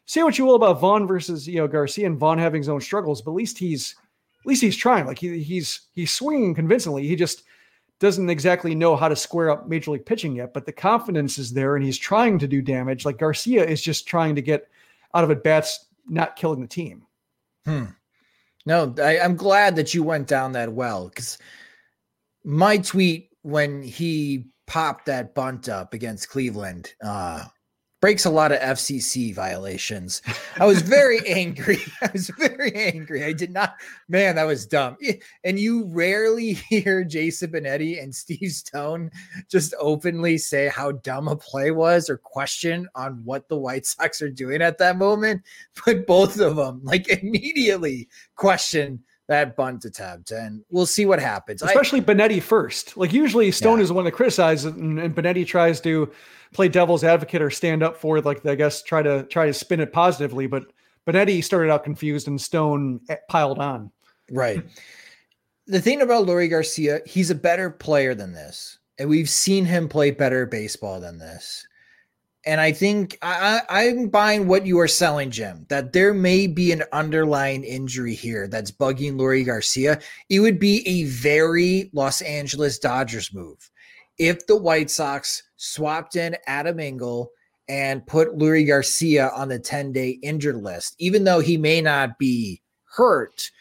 say what you will about Vaughn versus you know Garcia and Vaughn having his own struggles, but at least he's at least he's trying. Like he, he's he's swinging convincingly. He just doesn't exactly know how to square up major league pitching yet, but the confidence is there and he's trying to do damage. Like Garcia is just trying to get out of at bats, not killing the team. Hmm. No, I, am glad that you went down that well because my tweet when he popped that bunt up against Cleveland, uh, breaks a lot of FCC violations. I was very angry. I was very angry. I did not, man, that was dumb. And you rarely hear Jason Benetti and Steve Stone just openly say how dumb a play was or question on what the White Sox are doing at that moment. But both of them, like, immediately question that bunt attempt, and we'll see what happens. Especially I, Benetti first. Like usually Stone yeah. is the one that criticizes, and, and Benetti tries to play devil's advocate or stand up for it. Like I guess try to try to spin it positively. But Benetti started out confused, and Stone eh, piled on. Right. the thing about Leury Garcia, he's a better player than this, and we've seen him play better baseball than this. And I think I, I'm buying what you are selling, Jim, that there may be an underlying injury here that's bugging Leury Garcia. It would be a very Los Angeles Dodgers move if the White Sox swapped in Adam Engel and put Leury Garcia on the 10 day injured list, even though he may not be hurt,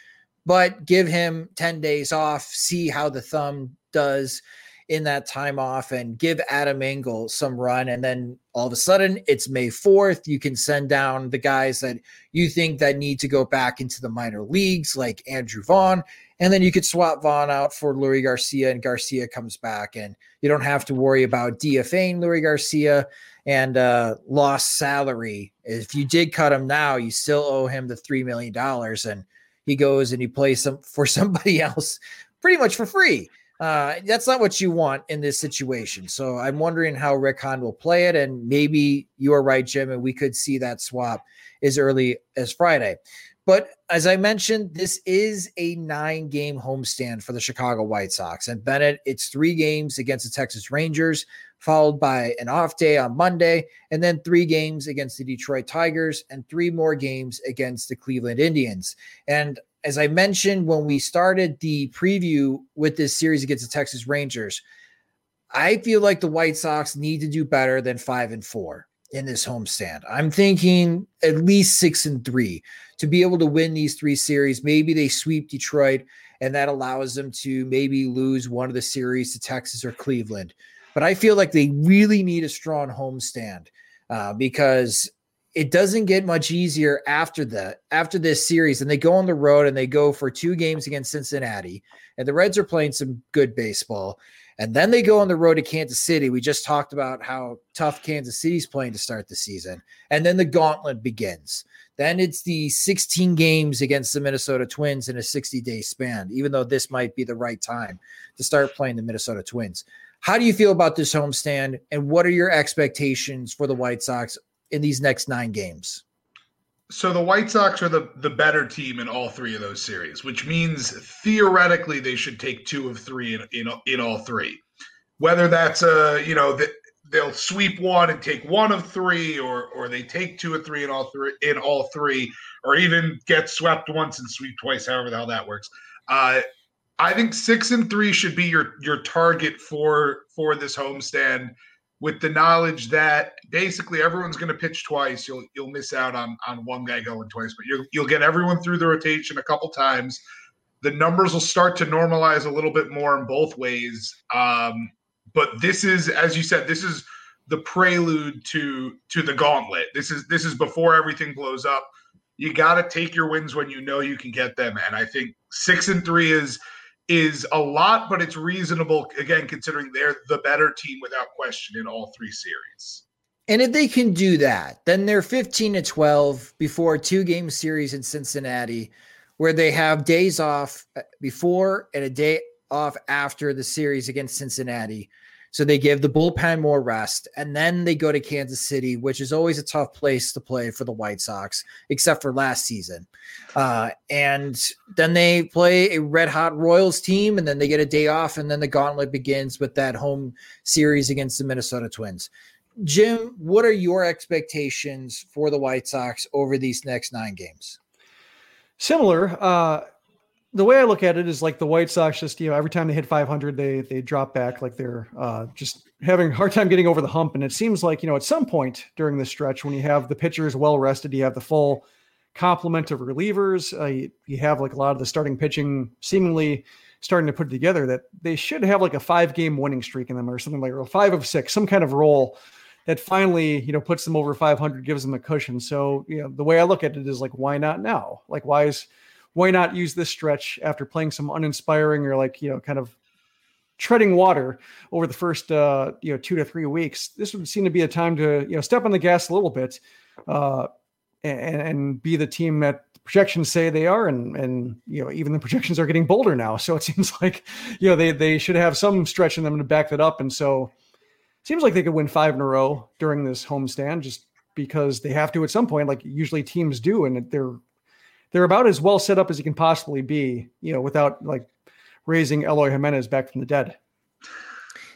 but give him 10 days off, see how the thumb does in that time off and give Adam Engel some run. And then all of a sudden it's May 4th. You can send down the guys that you think that need to go back into the minor leagues, like Andrew Vaughn. And then you could swap Vaughn out for Leury Garcia, and Garcia comes back, and you don't have to worry about DFAing Leury Garcia and uh, lost salary. If you did cut him now, you still owe him the three million dollars, and he goes and he plays some for somebody else pretty much for free. Uh, that's not what you want in this situation. So I'm wondering how Rick Hahn will play it, and maybe you are right, Jim, and we could see that swap as early as Friday. But as I mentioned, this is a nine game homestand for the Chicago White Sox. And Bennett, it's three games against the Texas Rangers, followed by an off day on Monday, and then three games against the Detroit Tigers, and three more games against the Cleveland Indians. And as I mentioned when we started the preview with this series against the Texas Rangers, I feel like the White Sox need to do better than five and four in this homestand. I'm thinking at least six and three to be able to win these three series. Maybe they sweep Detroit, and that allows them to maybe lose one of the series to Texas or Cleveland. But I feel like they really need a strong homestand uh, because it doesn't get much easier after that after this series and they go on the road and they go for two games against cincinnati and the reds are playing some good baseball and then they go on the road to Kansas City. We just talked about how tough Kansas City's playing to start the season. And then the gauntlet begins. Then it's the 16 games against the Minnesota Twins in a 60 day span, even though this might be the right time to start playing the Minnesota Twins. How do you feel about this homestand? And what are your expectations for the White Sox in these next nine games? So the White Sox are the the better team in all three of those series, which means theoretically they should take two of three in in, in all three. Whether that's a you know that they'll sweep one and take one of three, or or they take two of three in all three in all three, or even get swept once and sweep twice, however the hell that works. Uh, I think six and three should be your your target for for this homestand with the knowledge that basically everyone's going to pitch twice. You'll you'll miss out on on one guy going twice, but you'll you'll get everyone through the rotation a couple times. The numbers will start to normalize a little bit more in both ways. Um, but this is, as you said, this is the prelude to to the gauntlet. This is this is before everything blows up. You got to take your wins when you know you can get them, and I think six and three is is a lot, but it's reasonable again considering they're the better team without question in all three series. And if they can do that, then they're 15 to 12 before a two game series in Cincinnati, where they have days off uh, before and a day off after the series against Cincinnati. So they give the bullpen more rest, and then they go to Kansas City, which is always a tough place to play for the White Sox, except for last season. Uh, and then they play a red hot Royals team, and then they get a day off, and then the gauntlet begins with that home series against the Minnesota Twins. Jim, what are your expectations for the White Sox over these next nine games? Similar. Uh, the way I look at it is like the White Sox just you know every time they hit 500 they they drop back like they're uh, just having a hard time getting over the hump. And it seems like you know at some point during the stretch when you have the pitchers well rested you have the full complement of relievers uh, you, you, have like a lot of the starting pitching seemingly starting to put together that they should have like a five game winning streak in them or something like or five of six some kind of roll that finally you know puts them over 500 gives them a cushion. So you know the way I look at it is like why not now? Like why is why not use this stretch after playing some uninspiring or like you know kind of treading water over the first uh, you know two to three weeks? This would seem to be a time to you know step on the gas a little bit uh, and, and be the team that projections say they are and and you know even the projections are getting bolder now so it seems like you know they they should have some stretch in them to back that up and so seems like they could win five in a row during this homestand just because they have to at some point like usually teams do and they're they're about as well set up as you can possibly be, you know, without like raising Eloy Jimenez back from the dead.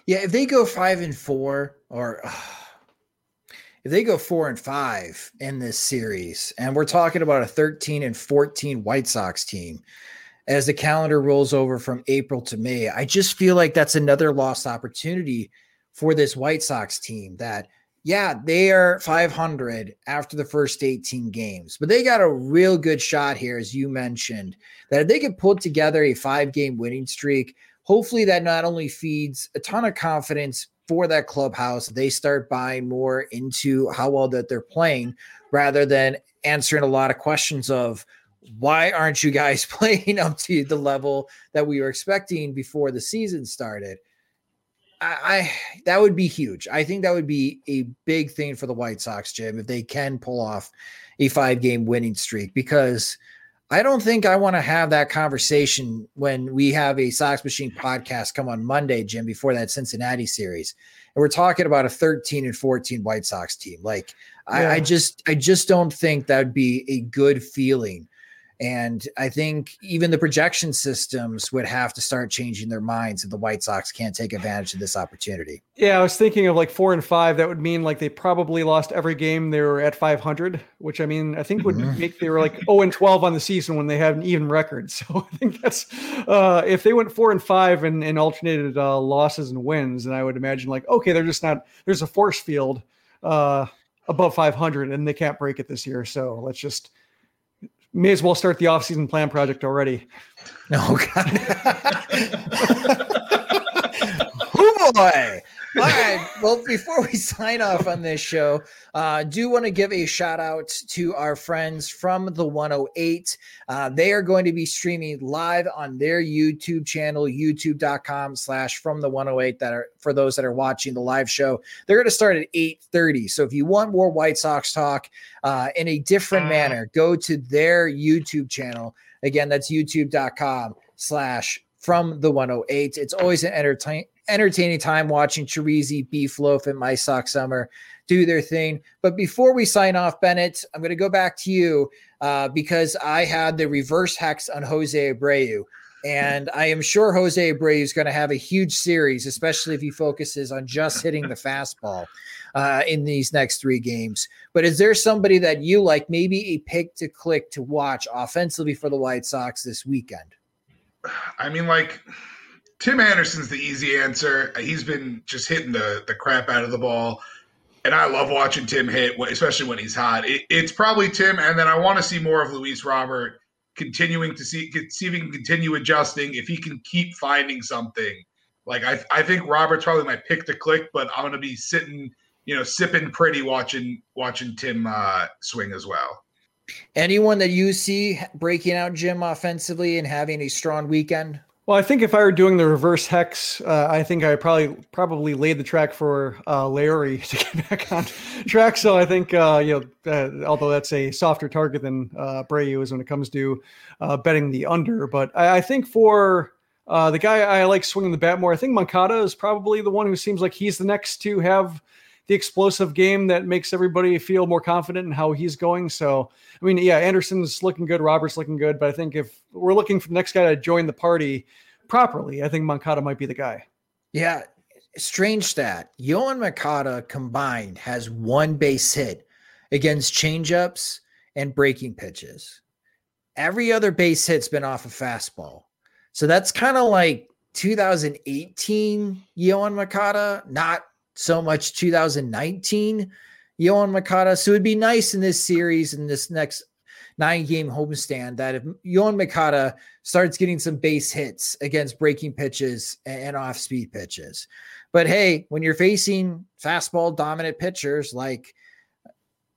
Yeah, if they go five and four, or uh, if they go four and five in this series, and we're talking about a 13 and 14 White Sox team as the calendar rolls over from April to May, I just feel like that's another lost opportunity for this White Sox team that – yeah, they are 500 after the first 18 games, but they got a real good shot here, as you mentioned, that if they could put together a five game winning streak, hopefully that not only feeds a ton of confidence for that clubhouse, they start buying more into how well that they're playing rather than answering a lot of questions of why aren't you guys playing up to the level that we were expecting before the season started? I, I, that would be huge. I think that would be a big thing for the White Sox, Jim, if they can pull off a five game winning streak because I don't think I want to have that conversation when we have a Sox Machine podcast come on Monday, Jim, before that Cincinnati series. And we're talking about a 13 and 14 White Sox team. Like, yeah. I, I just I just don't think that would be a good feeling and I think even the projection systems would have to start changing their minds if the White Sox can't take advantage of this opportunity. Yeah, I was thinking of like four and five. That would mean like they probably lost every game they were at 500, which I mean, I think would mm-hmm. make they were like 0 and 12 on the season when they had an even record. So I think that's uh, if they went four and five and, and alternated uh, losses and wins, and I would imagine like, okay, they're just not, there's a force field uh, above 500 and they can't break it this year. So let's just, may as well start the off-season plan project already. Oh God. oh boy. All right. Well, before we sign off on this show, uh, do want to give a shout out to our friends from the 108. Uh, they are going to be streaming live on their YouTube channel, youtube.com slash from the 108 that are for those that are watching the live show. They're going to start at 8:30. So if you want more White Sox talk uh, in a different uh. manner, go to their YouTube channel. Again, that's youtube.com slash from the 108. It's always an entertain entertaining time watching Chirizi, Beef Loaf, and My Sock Summer do their thing. But before we sign off, Bennett, I'm going to go back to you uh, because I had the reverse hex on Jose Abreu. And I am sure Jose Abreu is going to have a huge series, especially if he focuses on just hitting the fastball uh, in these next three games. But is there somebody that you like, maybe a pick to click to watch offensively for the White Sox this weekend? I mean, like Tim Anderson's the easy answer. He's been just hitting the the crap out of the ball, and I love watching Tim hit, especially when he's hot. It, it's probably Tim, and then I want to see more of Luis Robert continuing to see see if he can continue adjusting. If he can keep finding something, like I I think Robert's probably my pick to click, but I'm gonna be sitting, you know, sipping pretty watching watching Tim uh, swing as well. Anyone that you see breaking out Jim offensively and having a strong weekend? Well, I think if I were doing the reverse hex, uh, I think I probably probably laid the track for uh, Leury to get back on track. So I think uh, you know, uh, although that's a softer target than uh, Breu is when it comes to uh, betting the under, but I, I think for uh, the guy I like swinging the bat more, I think Moncada is probably the one who seems like he's the next to have the explosive game that makes everybody feel more confident in how he's going. So, I mean, yeah, Anderson's looking good, Robert's looking good, but I think if we're looking for the next guy to join the party properly, I think Moncada might be the guy. Yeah, strange stat. Yoan Moncada combined has one base hit against changeups and breaking pitches. Every other base hit's been off a fastball. So that's kind of like 2018 Yoan Moncada, not so much 2019 Yoan Moncada. So it'd be nice in this series in this next nine game homestand that if Yoan Moncada starts getting some base hits against breaking pitches and off speed pitches. But hey, when you're facing fastball dominant pitchers like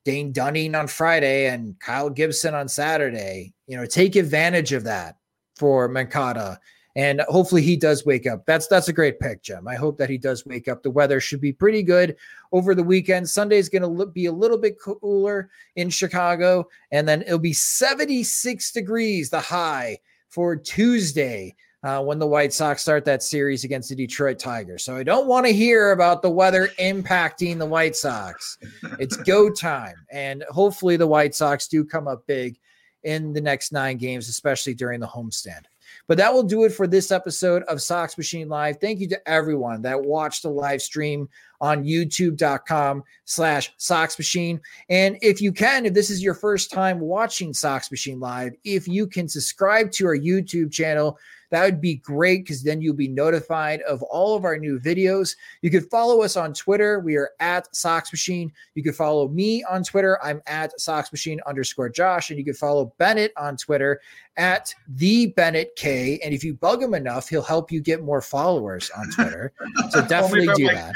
Dane Dunning on Friday and Kyle Gibson on Saturday, you know, take advantage of that for Moncada and hopefully he does wake up. That's that's a great pick, Jim. I hope that he does wake up. The weather should be pretty good over the weekend. Sunday is going to be a little bit cooler in Chicago, and then it'll be 76 degrees the high for Tuesday. Uh, when the White Sox start that series against the Detroit Tigers. So I don't want to hear about the weather impacting the White Sox. It's go time. And hopefully the White Sox do come up big in the next nine games, especially during the homestand. But that will do it for this episode of Sox Machine Live. Thank you to everyone that watched the live stream on youtube.com slash Sox Machine. And if you can, if this is your first time watching Sox Machine Live, if you can subscribe to our YouTube channel That would be great because then you'll be notified of all of our new videos. You could follow us on Twitter. We are at Sox Machine. You could follow me on Twitter. I'm at Sox Machine underscore Josh. And you can follow Bennett on Twitter at the Bennett K. And if you bug him enough, he'll help you get more followers on Twitter. So definitely do that.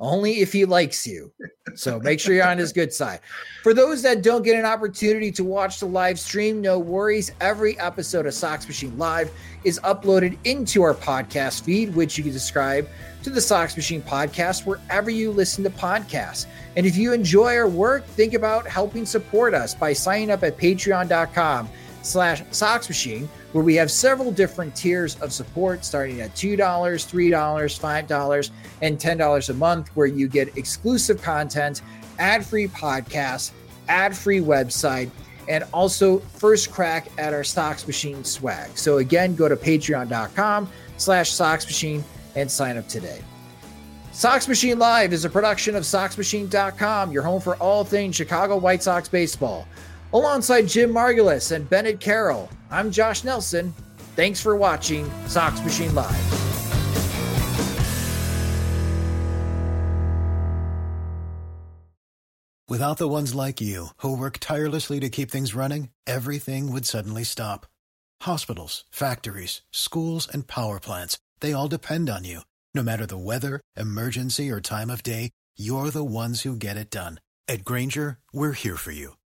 Only if he likes you. So make sure you're on his good side. For those that don't get an opportunity to watch the live stream, no worries. Every episode of Sox Machine Live is uploaded into our podcast feed, which you can subscribe to the Sox Machine podcast wherever you listen to podcasts. And if you enjoy our work, think about helping support us by signing up at patreon.com slash Sox Machine where we have several different tiers of support starting at $2, $3, $5, and $10 a month, where you get exclusive content, ad free podcasts, ad free website, and also first crack at our Sox Machine swag. So again, go to patreon.com slash Sox Machine and sign up today. Sox Machine Live is a production of SoxMachine.com, your home for all things Chicago White Sox baseball. Alongside Jim Margalus and Bennett Carroll, I'm Josh Nelson. Thanks for watching Sox Machine Live. Without the ones like you, who work tirelessly to keep things running, everything would suddenly stop. Hospitals, factories, schools, and power plants, they all depend on you. No matter the weather, emergency, or time of day, you're the ones who get it done. At Grainger, we're here for you